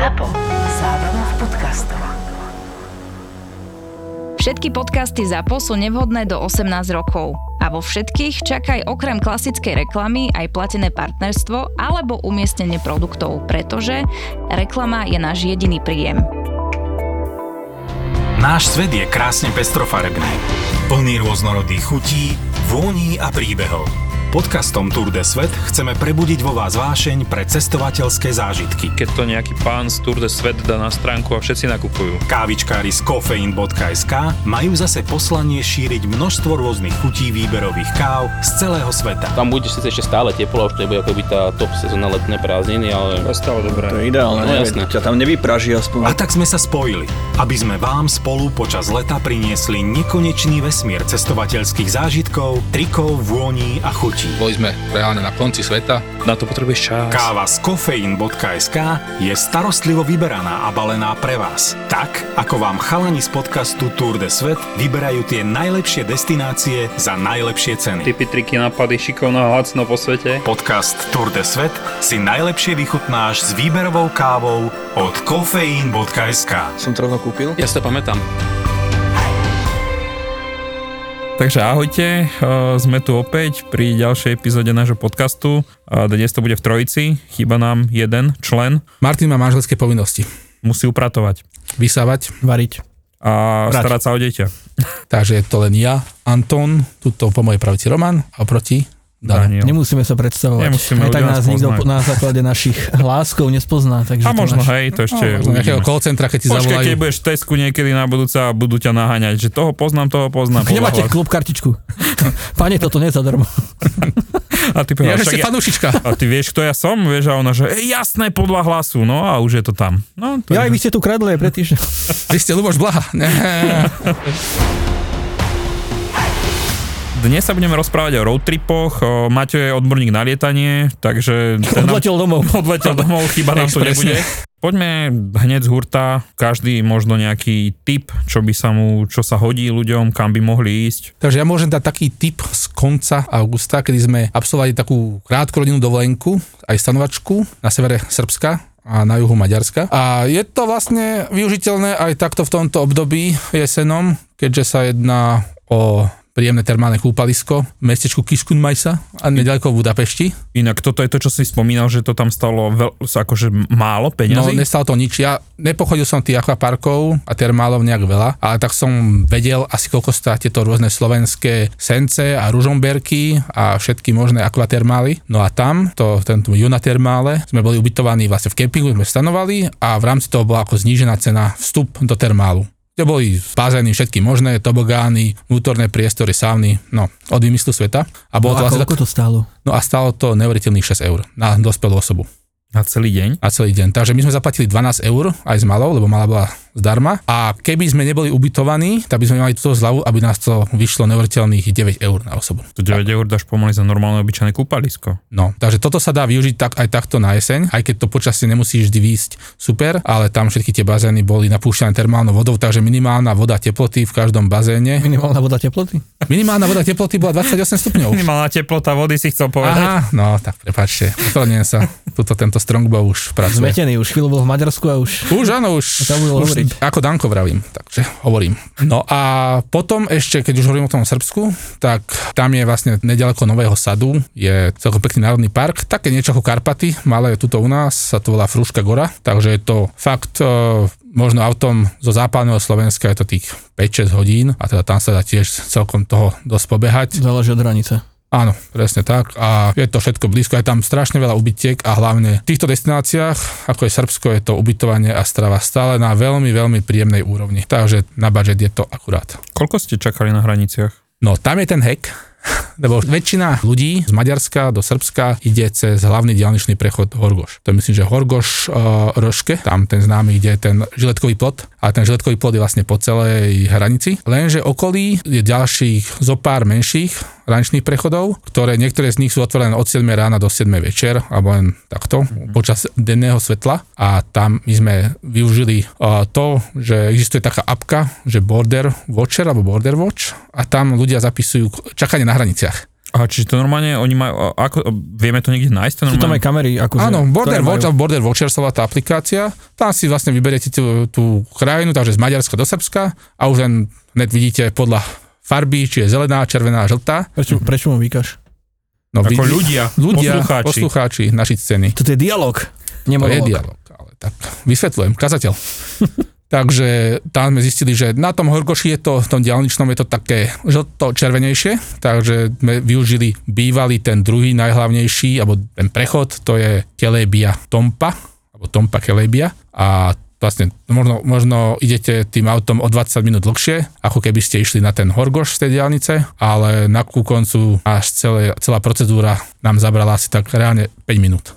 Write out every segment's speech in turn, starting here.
ZAPO. Zábrná v podcastov. Všetky podcasty ZAPO sú nevhodné do 18 rokov. A vo všetkých čakaj okrem klasickej reklamy aj platené partnerstvo alebo umiestnenie produktov, pretože reklama je náš jediný príjem. Náš svet je krásne pestrofarebný, plný rôznorodých chutí, vôní a príbehov. Podcastom Tour de Svet chceme prebudiť vo vás vášeň pre cestovateľské zážitky. keď to nejaký pán z Tour de Svet dá na stránku a všetci nakupujú. Kávičkári z kofeín.sk majú zase poslanie šíriť množstvo rôznych chutí výberových káv z celého sveta. Tam bude síce ešte stále teplo, už to nebude akoby tá top sezóna letné prázdniny, ale To je stále dobré. To je ideálne, No jasné. ťa tam nevypraží A aspoň. tak sme sa spojili, aby sme vám spolu počas leta priniesli nekonečný vesmír cestovateľských zážitkov, trikov, vôní a chutí. Boli sme reálne na konci sveta. Na to potrebuješ čas. Káva z kofeín.sk je starostlivo vyberaná a balená pre vás. Tak, ako vám chalani z podcastu Tour de Svet vyberajú tie najlepšie destinácie za najlepšie ceny. Typy, triky, nápady, šikovná hlacno po svete. Podcast Tour de Svet si najlepšie vychutnáš s výberovou kávou od kofeín.sk. Som to rovno kúpil. ja si to pamätám. Takže ahojte, eh, sme tu opäť pri ďalšej epizóde nášho podcastu. Dnes to bude v trojici, chýba nám jeden člen, Martin má manželské povinnosti. musí upratovať Vysávať, variť. a Brať. starať sa o dieťa. Takže je to len ja, Anton, tuto po mojej pravici Roman a proti Daniel. Nemusíme sa predstavovať. Nemusíme, Aj tak nás nikto na základe našich hláskov nespozná. Takže A možno, máš- hej, to ešte No, možno nejakého call centra, keď ti zavolajú. keď budeš v Tesku niekedy na budúce a budú ťa naháňať, že toho poznám, toho poznám. Podľa hlas- klub kartičku. Pane, toto nie zadarmo. A ty, Ja, že ste však ja, fanúšička. a ty vieš, kto ja som? Vieš, a ona, že e, jasné, podľa hlasu, no a už je to tam. No, to Ja aj vy ste tu kradli aj pred týždňom. Vy ste Luboš Blaha. Ne. Dnes sa budeme rozprávať o road tripoch. O, Maťo je odborník na lietanie, takže... ten nám- Odletel domov. Odletel domov, chyba nám to nebude. Poďme hneď z hurta, každý možno nejaký tip, čo by sa mu, čo sa hodí ľuďom, kam by mohli ísť. Takže ja môžem dať taký tip z konca augusta, kedy sme absolvovali takú krátkorodinnú dovolenku, aj stanovačku na severe Srbska a na juhu Maďarska. A je to vlastne využiteľné aj takto v tomto období jesenom, keďže sa jedná o príjemné termálne kúpalisko v mestečku Kiskunmajsa a nedaleko v Budapešti. Inak toto je to, čo si spomínal, že to tam stalo veľ, akože málo No, peňazí. nestalo to nič. Ja nepochodil som tých akvaparkov a termálov nejak veľa, ale tak som vedel asi koľko stá tieto rôzne slovenské sence a ružomberky a všetky možné akvatermály. No a tam, to, tento Juna termále, sme boli ubytovaní vlastne v kempingu, sme stanovali a v rámci toho bola ako znížená cena vstup do termálu. Kde boli bazény všetky možné, tobogány, vnútorné priestory, sauny, no, od vymyslu sveta. A bolo to No a vlastne koľko to stálo? No a stalo to neuveriteľných 6 eur na dospelú osobu Na celý deň. a celý deň. Takže my sme zaplatili 12 eur aj s malou, lebo malá bola zdarma. A keby sme neboli ubytovaní, tak by sme mali túto zľavu, aby nás to vyšlo neuveriteľných 9 eur na osobu. To 9 eur dáš pomaly za normálne obyčajné kúpalisko. No, takže toto sa dá využiť tak, aj takto na jeseň, aj keď to počasie nemusí vždy výjsť super, ale tam všetky tie bazény boli napúšťané termálnou vodou, takže minimálna voda teploty v každom bazéne. Minimálna voda teploty? Minimálna voda teploty bola 28 stupňov. Minimálna teplota vody si chcel povedať. Aha, no tak prepáčte, ospravedlňujem sa. Tuto tento strongbow už pracuje. Zmetený, už chvíľu bol v Maďarsku a už... Už áno, už, už hovoriť. ako Danko vravím, takže hovorím. No a potom ešte, keď už hovorím o tom Srbsku, tak tam je vlastne nedaleko Nového sadu, je celkom pekný národný park, také niečo ako Karpaty, malé je tuto u nás, sa to volá Fruška Gora, takže je to fakt e, možno autom zo západného Slovenska je to tých 5-6 hodín a teda tam sa dá tiež celkom toho dosť pobehať. Záleží od hranice. Áno, presne tak. A je to všetko blízko, je tam strašne veľa ubytiek a hlavne v týchto destináciách, ako je Srbsko, je to ubytovanie a strava stále na veľmi, veľmi príjemnej úrovni. Takže na budget je to akurát. Koľko ste čakali na hraniciach? No tam je ten hack, lebo väčšina ľudí z Maďarska do Srbska ide cez hlavný diálničný prechod Horgoš. To je myslím, že Horgoš uh, Roške, tam ten známy ide ten žiletkový plot, a ten žiletkový plot je vlastne po celej hranici. Lenže okolí je ďalších zo pár menších hraničných prechodov, ktoré niektoré z nich sú otvorené od 7 rána do 7 večer, alebo len takto, počas denného svetla. A tam my sme využili uh, to, že existuje taká apka, že Border Watcher alebo Border Watch a tam ľudia zapisujú čakanie na hraniciach. A čiže to normálne, oni majú, a ako, vieme to niekde nájsť? To Sú tam aj normálne? kamery, akože, Áno, Border Watch, majú- alebo Border Watcher sa tá aplikácia. Tam si vlastne vyberiete tú, tú krajinu, takže z Maďarska do Srbska a už len hneď vidíte podľa farby, či je zelená, červená, žltá. Prečo, prečo mu vykaš? No, Ako vidí- ľudia, ľudia, poslucháči. poslucháči, naši ceny. Toto je dialog. To je dialog, ale tak vysvetľujem, kazateľ. takže tam sme zistili, že na tom Horgoši je to, v tom diálničnom je to také žlto-červenejšie, takže sme využili bývalý ten druhý najhlavnejší, alebo ten prechod, to je Kelebia Tompa, alebo Tompa Kelebia a vlastne možno, možno idete tým autom o 20 minút dlhšie, ako keby ste išli na ten Horgoš z tej diálnice, ale na ku koncu až celé, celá procedúra nám zabrala asi tak reálne 5 minút.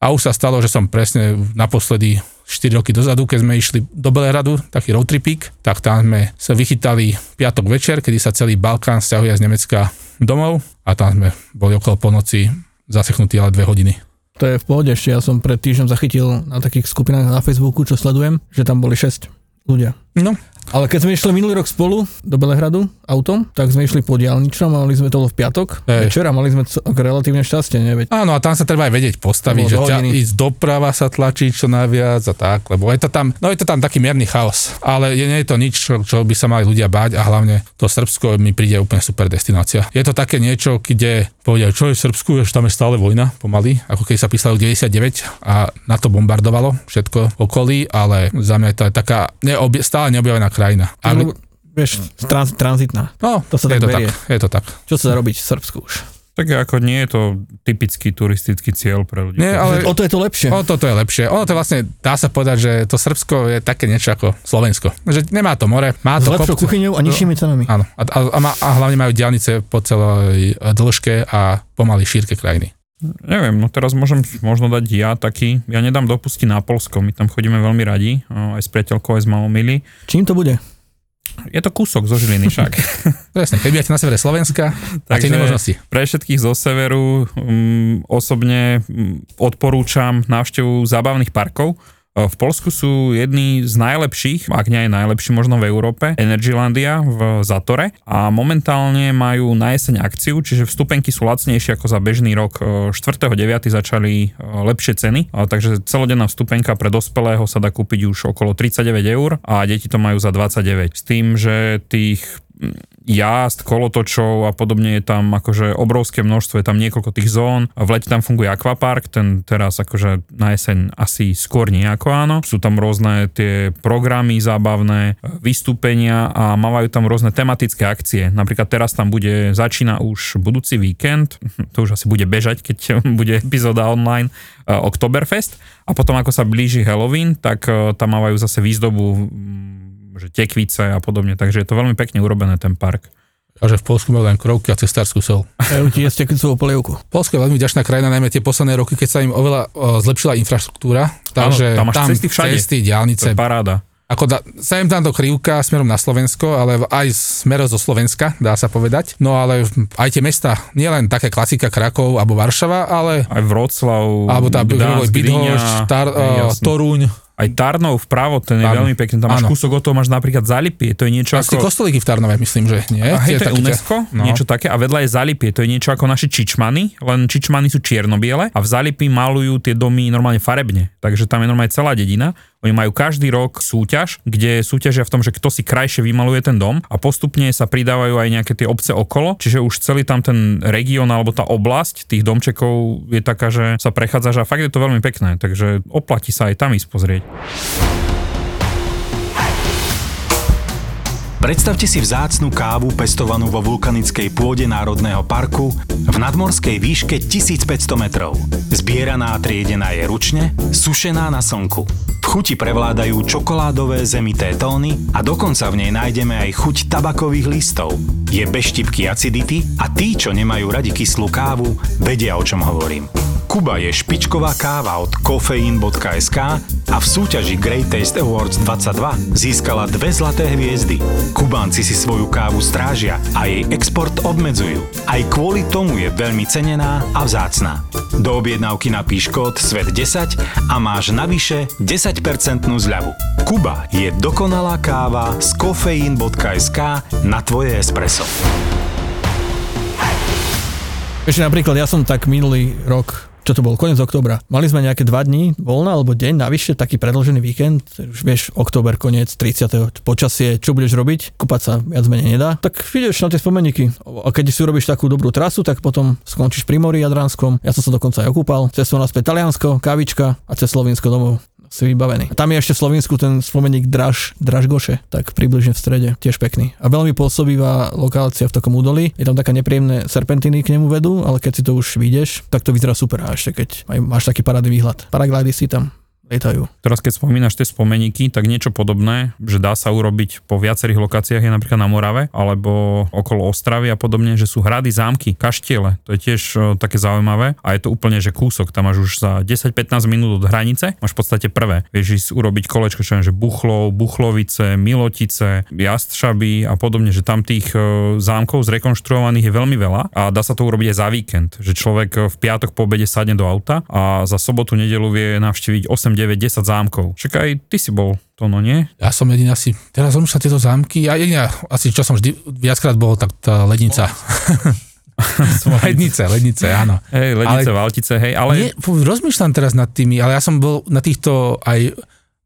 A už sa stalo, že som presne naposledy 4 roky dozadu, keď sme išli do Belehradu, taký road tripík, tak tam sme sa vychytali piatok večer, kedy sa celý Balkán stiahuje z Nemecka domov a tam sme boli okolo polnoci zaseknutí ale dve hodiny. To je v pohode ešte, ja som pred týždňom zachytil na takých skupinách na Facebooku, čo sledujem, že tam boli 6 ľudia. No, Ale keď sme išli minulý rok spolu do Belehradu autom, tak sme išli po diálničnom, mali sme to v piatok Hej. večer a mali sme relatívne šťastie, nie? Veď áno, a tam sa treba aj vedieť postaviť, že ťa, ísť doprava sa tlačiť čo najviac a tak, lebo je to tam, no je to tam taký mierny chaos, ale je, nie je to nič, čo, čo by sa mali ľudia báť a hlavne to Srbsko mi príde úplne super destinácia. Je to také niečo, kde povedia, čo je v Srbsku, že tam je stále vojna pomaly, ako keď sa písalo 99 a na to bombardovalo všetko okolí, ale za mňa je to taká neobje, stále neobjavená krajina. A, Lebo, vieš, trans, tranzitná. no, to sa je tak to berie. tak, je to tak. Čo sa dá robiť v Srbsku už? Tak ako nie je to typický turistický cieľ pre ľudí. Nie, ale O to je to lepšie. O toto je lepšie. Ono to vlastne, dá sa povedať, že to Srbsko je také niečo ako Slovensko. Že nemá to more, má S to lepšou kopce- kuchyňou a nižšími cenami. Áno. A, a, a, má, a hlavne majú diálnice po celej dĺžke a pomaly šírke krajiny. Neviem, no teraz môžem možno dať ja taký, ja nedám dopustiť na Polsko, my tam chodíme veľmi radi, aj s priateľkou, aj s malomili. Čím to bude? Je to kúsok zo Žiliny však. Presne, keď na severe Slovenska, máte nemožnosti. Pre všetkých zo severu um, osobne um, odporúčam návštevu zábavných parkov. E, V Polsku sú jedni z najlepších, ak nie aj najlepší možno v Európe, Energylandia v Zatore a momentálne majú na jeseň akciu, čiže vstupenky sú lacnejšie ako za bežný rok. E, 4.9. začali e, lepšie ceny, takže celodenná vstupenka pre dospelého sa dá kúpiť už okolo 39 eur a deti to majú za 29. S tým, že tých jazd, kolotočov a podobne je tam akože obrovské množstvo, je tam niekoľko tých zón. V lete tam funguje akvapark, ten teraz akože na jeseň asi skôr nejako áno. Sú tam rôzne tie programy zábavné, vystúpenia a mávajú tam rôzne tematické akcie. Napríklad teraz tam bude, začína už budúci víkend, to už asi bude bežať, keď bude epizóda online, eh, Oktoberfest a potom ako sa blíži Halloween, tak eh, tam mávajú zase výzdobu že tekvice a podobne, takže je to veľmi pekne urobené ten park. A že v Polsku majú len krovky a cestárskú sol. Dajú ti jesť tekvicovú polievku. Polsko je veľmi vďačná krajina, najmä tie posledné roky, keď sa im oveľa o, zlepšila infraštruktúra. Takže tam máš cesty všade. cesty, To diálnice, je paráda. Ako da, sa im tam do krivka smerom na Slovensko, ale aj smerom zo Slovenska, dá sa povedať. No ale aj tie mesta, nielen také klasika Krakov alebo Varšava, ale Aj Vroclav, alebo tá Gdansk, Bydhoš, Gdyňa, Tar, hej, jasné. Toruň, Aj Tarnov vpravo, ten je Áno. veľmi pekný. Tam máš Áno. kúsok od toho, máš napríklad Zalipie, to je niečo Asi ako... kostolíky v Tarnove, myslím, že nie. A hej, to je UNESCO, no. niečo také. A vedľa je Zalipie, to je niečo ako naše čičmany, len čičmany sú čierno-biele a v Zalipi malujú tie domy normálne farebne. Takže tam je normálne celá dedina. Oni majú každý rok súťaž, kde súťažia v tom, že kto si krajšie vymaluje ten dom a postupne sa pridávajú aj nejaké tie obce okolo, čiže už celý tam ten región alebo tá oblasť tých domčekov je taká, že sa prechádzaš a fakt je to veľmi pekné, takže oplatí sa aj tam ísť pozrieť. Predstavte si vzácnu kávu pestovanú vo vulkanickej pôde Národného parku v nadmorskej výške 1500 metrov. Zbieraná a triedená je ručne, sušená na slnku. V chuti prevládajú čokoládové zemité tóny a dokonca v nej nájdeme aj chuť tabakových listov. Je bez štipky acidity a tí, čo nemajú radi kyslú kávu, vedia o čom hovorím. Kuba je špičková káva od kofeín.sk a v súťaži Great Taste Awards 22 získala dve zlaté hviezdy. Kubánci si svoju kávu strážia a jej export obmedzujú. Aj kvôli tomu je veľmi cenená a vzácna. Do objednávky napíš kód SVET10 a máš navyše 10% zľavu. Kuba je dokonalá káva z kofeín.sk na tvoje espresso. Ešte napríklad ja som tak minulý rok čo to bol, koniec oktobra. Mali sme nejaké dva dní voľna alebo deň navyše, taký predlžený víkend, už vieš, október, koniec, 30. počasie, čo budeš robiť, kúpať sa viac menej nedá, tak ideš na tie spomeníky. A keď si urobíš takú dobrú trasu, tak potom skončíš pri mori Jadranskom. Ja som sa dokonca aj okúpal. Cestou naspäť Taliansko, kávička a cez Slovinsko domov si vybavený. A tam je ešte v Slovensku ten spomeník Draž, Dražgoše, tak približne v strede, tiež pekný. A veľmi pôsobivá lokácia v takom údolí. Je tam taká nepríjemné serpentiny k nemu vedú, ale keď si to už vidieš, tak to vyzerá super. A ešte keď máš taký parádny výhľad. Paraglidy si tam lietajú. Teraz keď spomínaš tie spomeníky, tak niečo podobné, že dá sa urobiť po viacerých lokáciách je napríklad na Morave alebo okolo Ostravy a podobne, že sú hrady, zámky, kaštiele. To je tiež o, také zaujímavé a je to úplne, že kúsok. Tam máš už za 10-15 minút od hranice, máš v podstate prvé. Vieš ísť urobiť kolečko, čo je, že Buchlov, Buchlovice, Milotice, Jastřaby a podobne, že tam tých o, zámkov zrekonštruovaných je veľmi veľa a dá sa to urobiť aj za víkend, že človek v piatok po obede sadne do auta a za sobotu, nedelu vie navštíviť 8 9, 10 zámkov. Však aj ty si bol to, no nie? Ja som jediný asi, teraz rozmýšľam tieto zámky, ja jediný, asi čo som vždy viackrát bol, tak tá lednica. lednice, lednice, áno. Hej, lednice, ale, Valtice, hej, ale... Nie, rozmýšľam teraz nad tými, ale ja som bol na týchto aj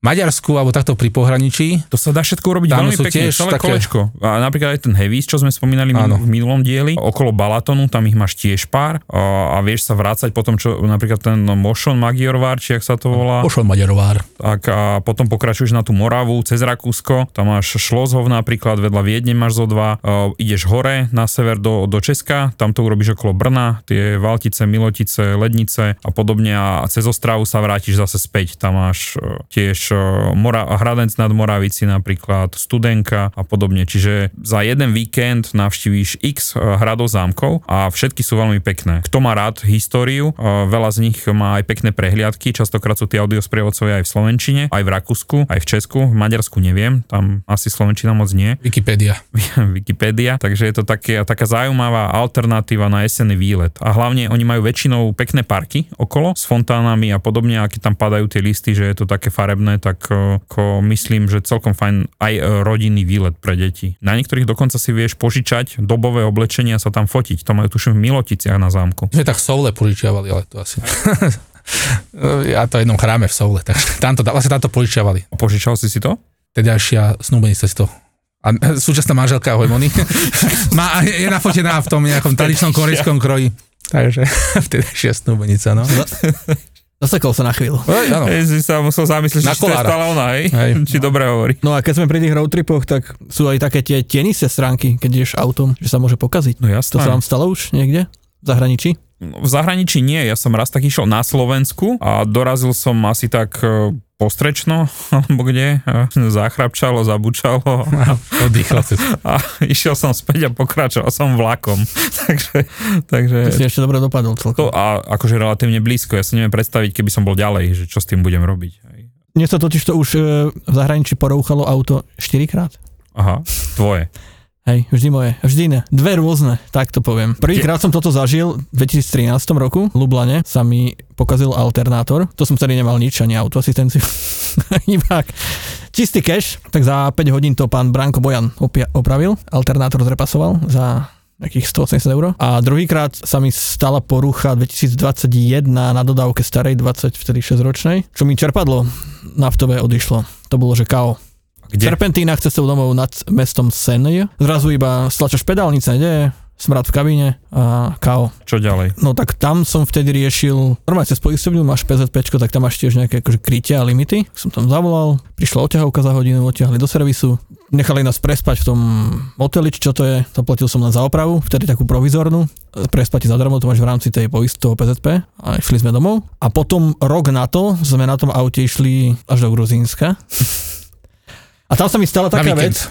Maďarsku alebo takto pri pohraničí. To sa dá všetko urobiť Tam veľmi pekne, tiež celé také- kolečko. A napríklad aj ten Heavis, čo sme spomínali Áno. v minulom dieli, okolo Balatonu, tam ich máš tiež pár a, a vieš sa vrácať potom, čo napríklad ten Mošon Magyarvár, či ak sa to volá, Pošol Maďarovár. tak a potom pokračuješ na tú Moravu, cez Rakúsko, tam máš Šlozhov napríklad, vedľa Viedne máš zo dva, uh, ideš hore na sever do, do Česka, tam to urobíš okolo Brna, tie Valtice, Milotice, Lednice a podobne a cez Ostravu sa vrátiš zase späť, tam máš uh, tiež Mora, Hradenc nad Moravici napríklad, Studenka a podobne, čiže za jeden víkend navštívíš x uh, hradov zámkov a všetky sú veľmi pekné. Kto má rád históriu, uh, veľa z nich má aj pekné prehliadky, častokrát sú tie audiosprievodcovia aj v Slovenčine, aj v Rakúsku, aj v Česku, v Maďarsku neviem, tam asi Slovenčina moc nie, Wikipedia. Wikipedia, takže je to také, taká zaujímavá alternatíva na jesenný výlet. A hlavne oni majú väčšinou pekné parky okolo s fontánami a podobne, a keď tam padajú tie listy, že je to také farebné, tak eh, ako myslím, že celkom fajn aj eh, rodinný výlet pre deti. Na niektorých dokonca si vieš požičať dobové oblečenie a sa tam fotiť. To majú tuším v Miloticiach na zámku. My sme tak Soule požičiavali, ale to asi... ja to v jednom chráme v Soule, takže tam to, vlastne tam to požičiavali. A požičal si si to? Tedajšia snúbenica si to a súčasná manželka Hojmony má, je nafotená v tom nejakom tradičnom korejskom kroji. Takže vtedajšia snúbenica, no. Zasekol sa na chvíľu. Áno. Hej, si sa musel zamyslieť, Na či to je stále ona, hej? Hej. Či dobre hovorí. No a keď sme pri tých road tripoch, tak sú aj také tie tenise stránky, keď ideš autom, že sa môže pokaziť. No To jasné. sa vám stalo už niekde? V zahraničí? V zahraničí nie, ja som raz tak išiel na Slovensku a dorazil som asi tak e, postrečno, alebo kde, e, zachrapčalo, zabučalo si. a išiel som späť a pokračoval som vlakom. takže, takže To si ešte dobre dopadol to celkom. a akože relatívne blízko, ja si neviem predstaviť, keby som bol ďalej, že čo s tým budem robiť. Mne sa totiž to už e, v zahraničí porouchalo auto 4 krát. Aha, tvoje. Hej, vždy moje, vždy iné. Dve rôzne, tak to poviem. Prvýkrát som toto zažil v 2013 roku v Lublane, sa mi pokazil alternátor. To som vtedy nemal nič, ani autoasistenciu. Iba čistý cash, tak za 5 hodín to pán Branko Bojan opia- opravil, alternátor zrepasoval za nejakých 180 eur. A druhýkrát sa mi stala porucha 2021 na dodávke starej 20, vtedy 6 ročnej, čo mi čerpadlo naftové odišlo. To bolo, že KO. Kde? Serpentínach cestou domov nad mestom Senj. Zrazu iba stlačaš pedálnice, nie? Smrad v kabíne a KO. Čo ďalej? No tak tam som vtedy riešil, normálne cez poisťovňu máš PZP, tak tam máš tiež nejaké akože krytia a limity. Som tam zavolal, prišla oťahovka za hodinu, oťahli do servisu, nechali nás prespať v tom moteli, čo to je, zaplatil som len za opravu, vtedy takú provizornú, prespať zadarmo, to máš v rámci tej poist toho PZP a išli sme domov. A potom rok na to sme na tom aute išli až do Gruzínska. A tam sa mi stala taká vec,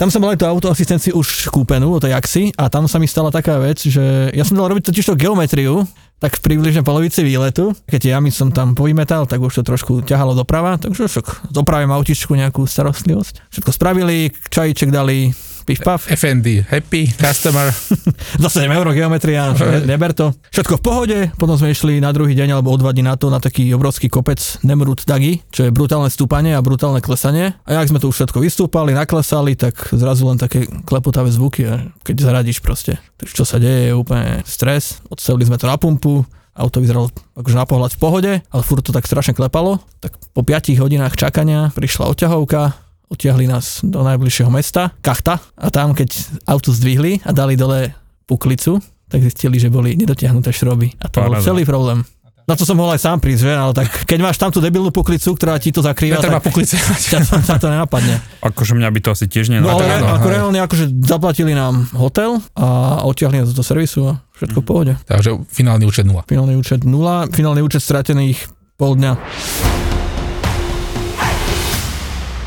tam som mal aj tú autoasistenciu už kúpenú od tej Axi a tam sa mi stala taká vec, že ja som dal robiť totiž to geometriu, tak v približne polovici výletu, keď jamy som tam povymetal, tak už to trošku ťahalo doprava, takže však dopravím autičku nejakú starostlivosť. Všetko spravili, čajíček dali, piv pav. FND, happy customer. Za 7 eur geometria, ne, neber to. Všetko v pohode, potom sme išli na druhý deň alebo o dva dní na to na taký obrovský kopec Nemrut Dagi, čo je brutálne stúpanie a brutálne klesanie. A jak sme to už všetko vystúpali, naklesali, tak zrazu len také klepotavé zvuky, a keď zaradíš proste. Tak čo sa deje, je úplne stres. Odstavili sme to na pumpu, auto vyzeralo akože na pohľad v pohode, ale furt to tak strašne klepalo. Tak po 5 hodinách čakania prišla odťahovka, utiahli nás do najbližšieho mesta, Kachta, a tam keď auto zdvihli a dali dole puklicu, tak zistili, že boli nedotiahnuté šroby. A to bol Paráda. celý problém. Na to som mohol aj sám prísť, že? Ale tak keď máš tam tú debilnú puklicu, ktorá ti to zakrýva, Netreba tak puklice. ťa to, ťa to nenapadne. Akože mňa by to asi tiež No nenapadlo. ale áno, ako reálne akože zaplatili nám hotel a odtiahli nás do servisu a všetko v pohode. Takže finálny účet nula. Finálny účet nula, finálny účet stratených pol dňa.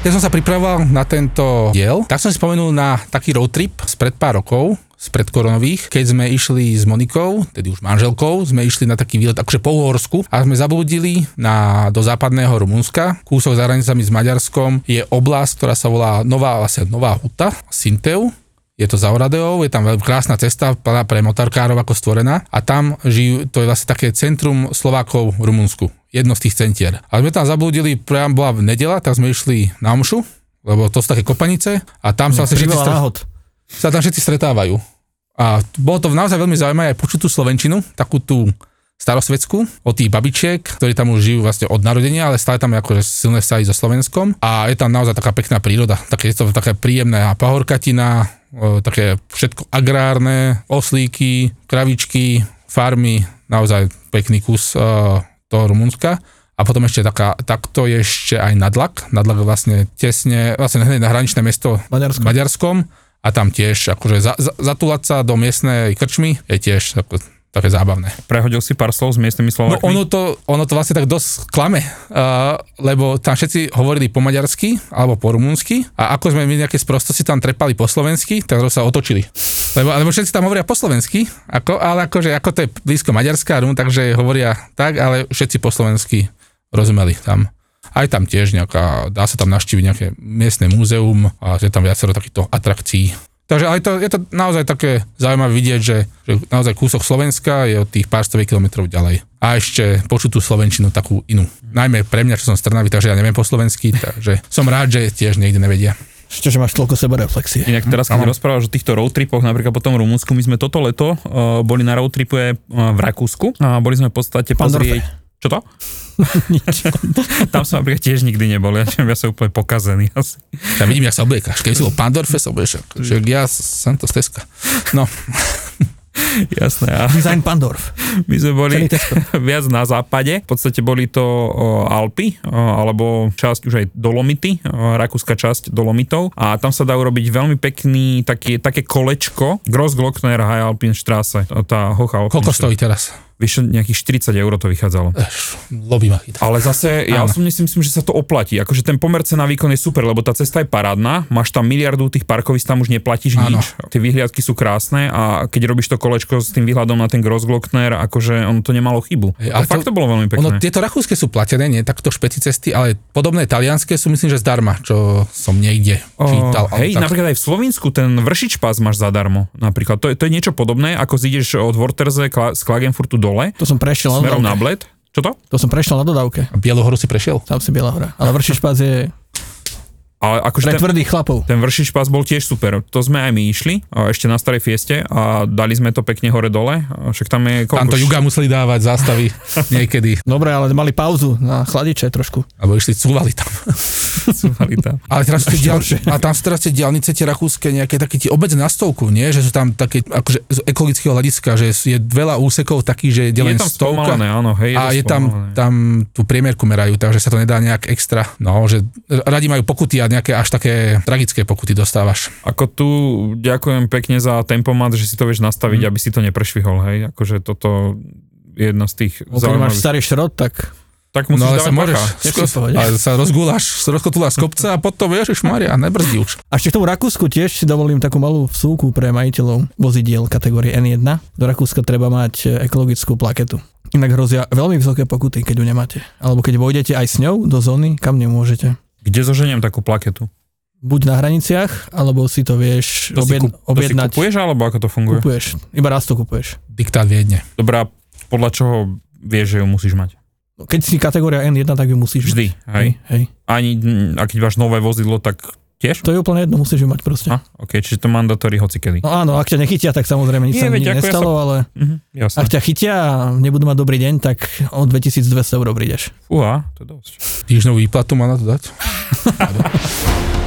Keď som sa pripravoval na tento diel, tak som si spomenul na taký road trip spred pár rokov, spred koronových, keď sme išli s Monikou, tedy už manželkou, sme išli na taký výlet akože po Uhorsku a sme zabludili na, do západného Rumunska, kúsok za hranicami s Maďarskom, je oblasť, ktorá sa volá Nová, vlastne Nová Huta, Sinteu, je to za Oradeou, je tam veľmi krásna cesta pre motorkárov ako stvorená a tam žijú, to je vlastne také centrum Slovákov v Rumunsku, jedno z tých centier. A sme tam zablúdili, priam bola v nedela, tak sme išli na omšu, lebo to sú také kopanice a tam sa vlastne všetci, stre- sa tam všetci stretávajú. A bolo to naozaj veľmi zaujímavé aj počuť tú Slovenčinu, takú tú starosvedskú, od tých babičiek, ktorí tam už žijú vlastne od narodenia, ale stále tam je akože silné vzťahy so Slovenskom a je tam naozaj taká pekná príroda, také, je to taká príjemná pahorkatina, také všetko agrárne, oslíky, kravičky, farmy, naozaj pekný kus e, toho Rumunska. A potom ešte taká, takto je ešte aj Nadlak. Nadlak vlastne tesne, vlastne hneď na hraničné mesto Maďarsko. Maďarskom a tam tiež akože za, za, zatúlať sa do miestnej krčmy je tiež ako, také zábavné. Prehodil si pár slov s miestnymi No Slovákmi? ono to, ono to vlastne tak dosť klame, uh, lebo tam všetci hovorili po maďarsky alebo po rumúnsky a ako sme my nejaké sprostosti tam trepali po slovensky, tak sa otočili. Lebo, lebo všetci tam hovoria po slovensky, ako, ale akože, ako to je blízko Maďarská, Rum, takže hovoria tak, ale všetci po slovensky rozumeli tam. Aj tam tiež nejaká, dá sa tam navštíviť nejaké miestne múzeum a je tam viacero takýchto atrakcií. Takže ale to, je to naozaj také zaujímavé vidieť, že, že naozaj kúsok Slovenska je od tých pár stoviek kilometrov ďalej. A ešte počuť tú Slovenčinu takú inú. Najmä pre mňa, čo som z Trnavy, takže ja neviem po slovensky, takže som rád, že tiež niekde nevedia. Ešte, že máš toľko sebereflexie. Inak teraz, keď rozprávaš o týchto road tripoch, napríklad po tom Rumunsku, my sme toto leto uh, boli na road tripe uh, v Rakúsku a boli sme v podstate Pandorfe. pozrieť... Čo to? Tam som napríklad tiež nikdy nebol, ja, ja som úplne pokazený asi. Ja vidím, jak sa obliekáš. Keby si bol Pandorfe, sa obliekaš. Že ja som to z Teska. No, Jasné. A Design Pandorf. my sme boli viac na západe. V podstate boli to Alpy, alebo časť už aj Dolomity, rakúska časť Dolomitov. A tam sa dá urobiť veľmi pekný taký, také kolečko Grossglockner High Alpenstraße. Tá Hocha koľko stojí teraz? Vyše nejakých 40 eur to vychádzalo. Eš, lobby ma chytá. Ale zase, ja Áno. osobne si myslím, že sa to oplatí. Akože ten pomer cena výkon je super, lebo tá cesta je parádna, máš tam miliardu tých parkovísk, tam už neplatíš Áno. nič. Tie výhliadky sú krásne a keď robíš to kolečko s tým výhľadom na ten Grossglockner, akože ono to nemalo chybu. A ale fakt to- bolo veľmi Ono, pekné. tieto rakúske sú platené, nie takto špeci cesty, ale podobné talianské sú myslím, že zdarma, čo som niekde čítal. O, hej, tak- napríklad aj v Slovensku ten vršič pás máš zadarmo. Napríklad to je, to je niečo podobné, ako zídeš od Vorterze z Klagenfurtu dole, To som prešiel na smerom na dodávke. Bled. Čo to? To som prešiel na dodávke. A Bielohoru si prešiel? Tam si Biela hora. Ale vršič pás je Ale akože pre ten, tvrdých chlapov. ten vršič pás bol tiež super. To sme aj my išli, a ešte na starej fieste a dali sme to pekne hore-dole. A Však tam je koľko? Tam to juga museli dávať zástavy niekedy, Dobre, ale mali pauzu na chladiče trošku. alebo išli, cúvali tam. Súvali tam. Ale teraz sú dial... a tam sú teraz tie diálnice, tie rakúske, nejaké také tie obed na stovku, nie? Že sú tam také, akože z ekologického hľadiska, že je veľa úsekov takých, že je Je len tam stovka. áno, hej. a to je tam, tam tú priemerku merajú, takže sa to nedá nejak extra. No, že radi majú pokuty a nejaké až také tragické pokuty dostávaš. Ako tu ďakujem pekne za tempomat, že si to vieš nastaviť, Mhm. aby si to neprešvihol, hej. Akože toto je jedna z tých máš zaujímavých. starý šrot, tak Tak musíš No ale dávať sa môžeš, pohode. ale sa rozgúľaš, sa rozkotúľaš z kopca a potom ježiš Maria, nebrzdí už. A ešte k tomu Rakúsku tiež si dovolím takú malú vsúku pre majiteľov vozidiel kategórie N1. Do Rakúska treba mať e, ekologickú plaketu. Inak hrozia veľmi vysoké pokuty, keď ju nemáte. Alebo keď vojdete aj s ňou do zóny, kam nemôžete. Kde zoženiem takú plaketu? buď na hraniciach, alebo si to vieš To, si, objedn- kup, to si objednať. kupuješ, alebo ako to funguje? Kupuješ. Iba raz to kupuješ. Diktát Viedne. Dobrá, podľa čoho vieš, že ju musíš mať? No, Keď si kategória N1, tak ju musíš Vždy, mať. hej? hej. Ani, a keď máš nové vozidlo, tak tiež? To je úplne jedno, musíš ju mať proste. A, ok, čiže to mandatóri hocikedy. No áno, ak ťa nechytia, tak samozrejme nič Nie, sa veď ako ja nestalo, ale Mhm, jasné. ak ťa chytia a nebudú mať dobrý deň, tak o 2200 eur prídeš. Fúha, to je dosť. Týždňovú výplatu má na to dať? Ha det.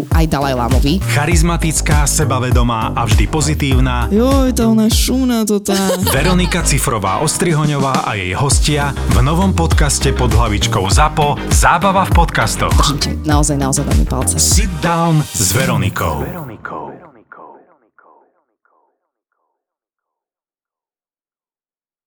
aj Dalaj Lámovi. Charizmatická, sebavedomá a vždy pozitívna Joj, tá ona šumná to tá. Veronika Cifrová Ostrihoňová a jej hostia v novom podcaste pod hlavičkou ZAPO Zábava v podcastoch. Držím ti naozaj, naozaj veľmi palce. Sit down s Veronikou.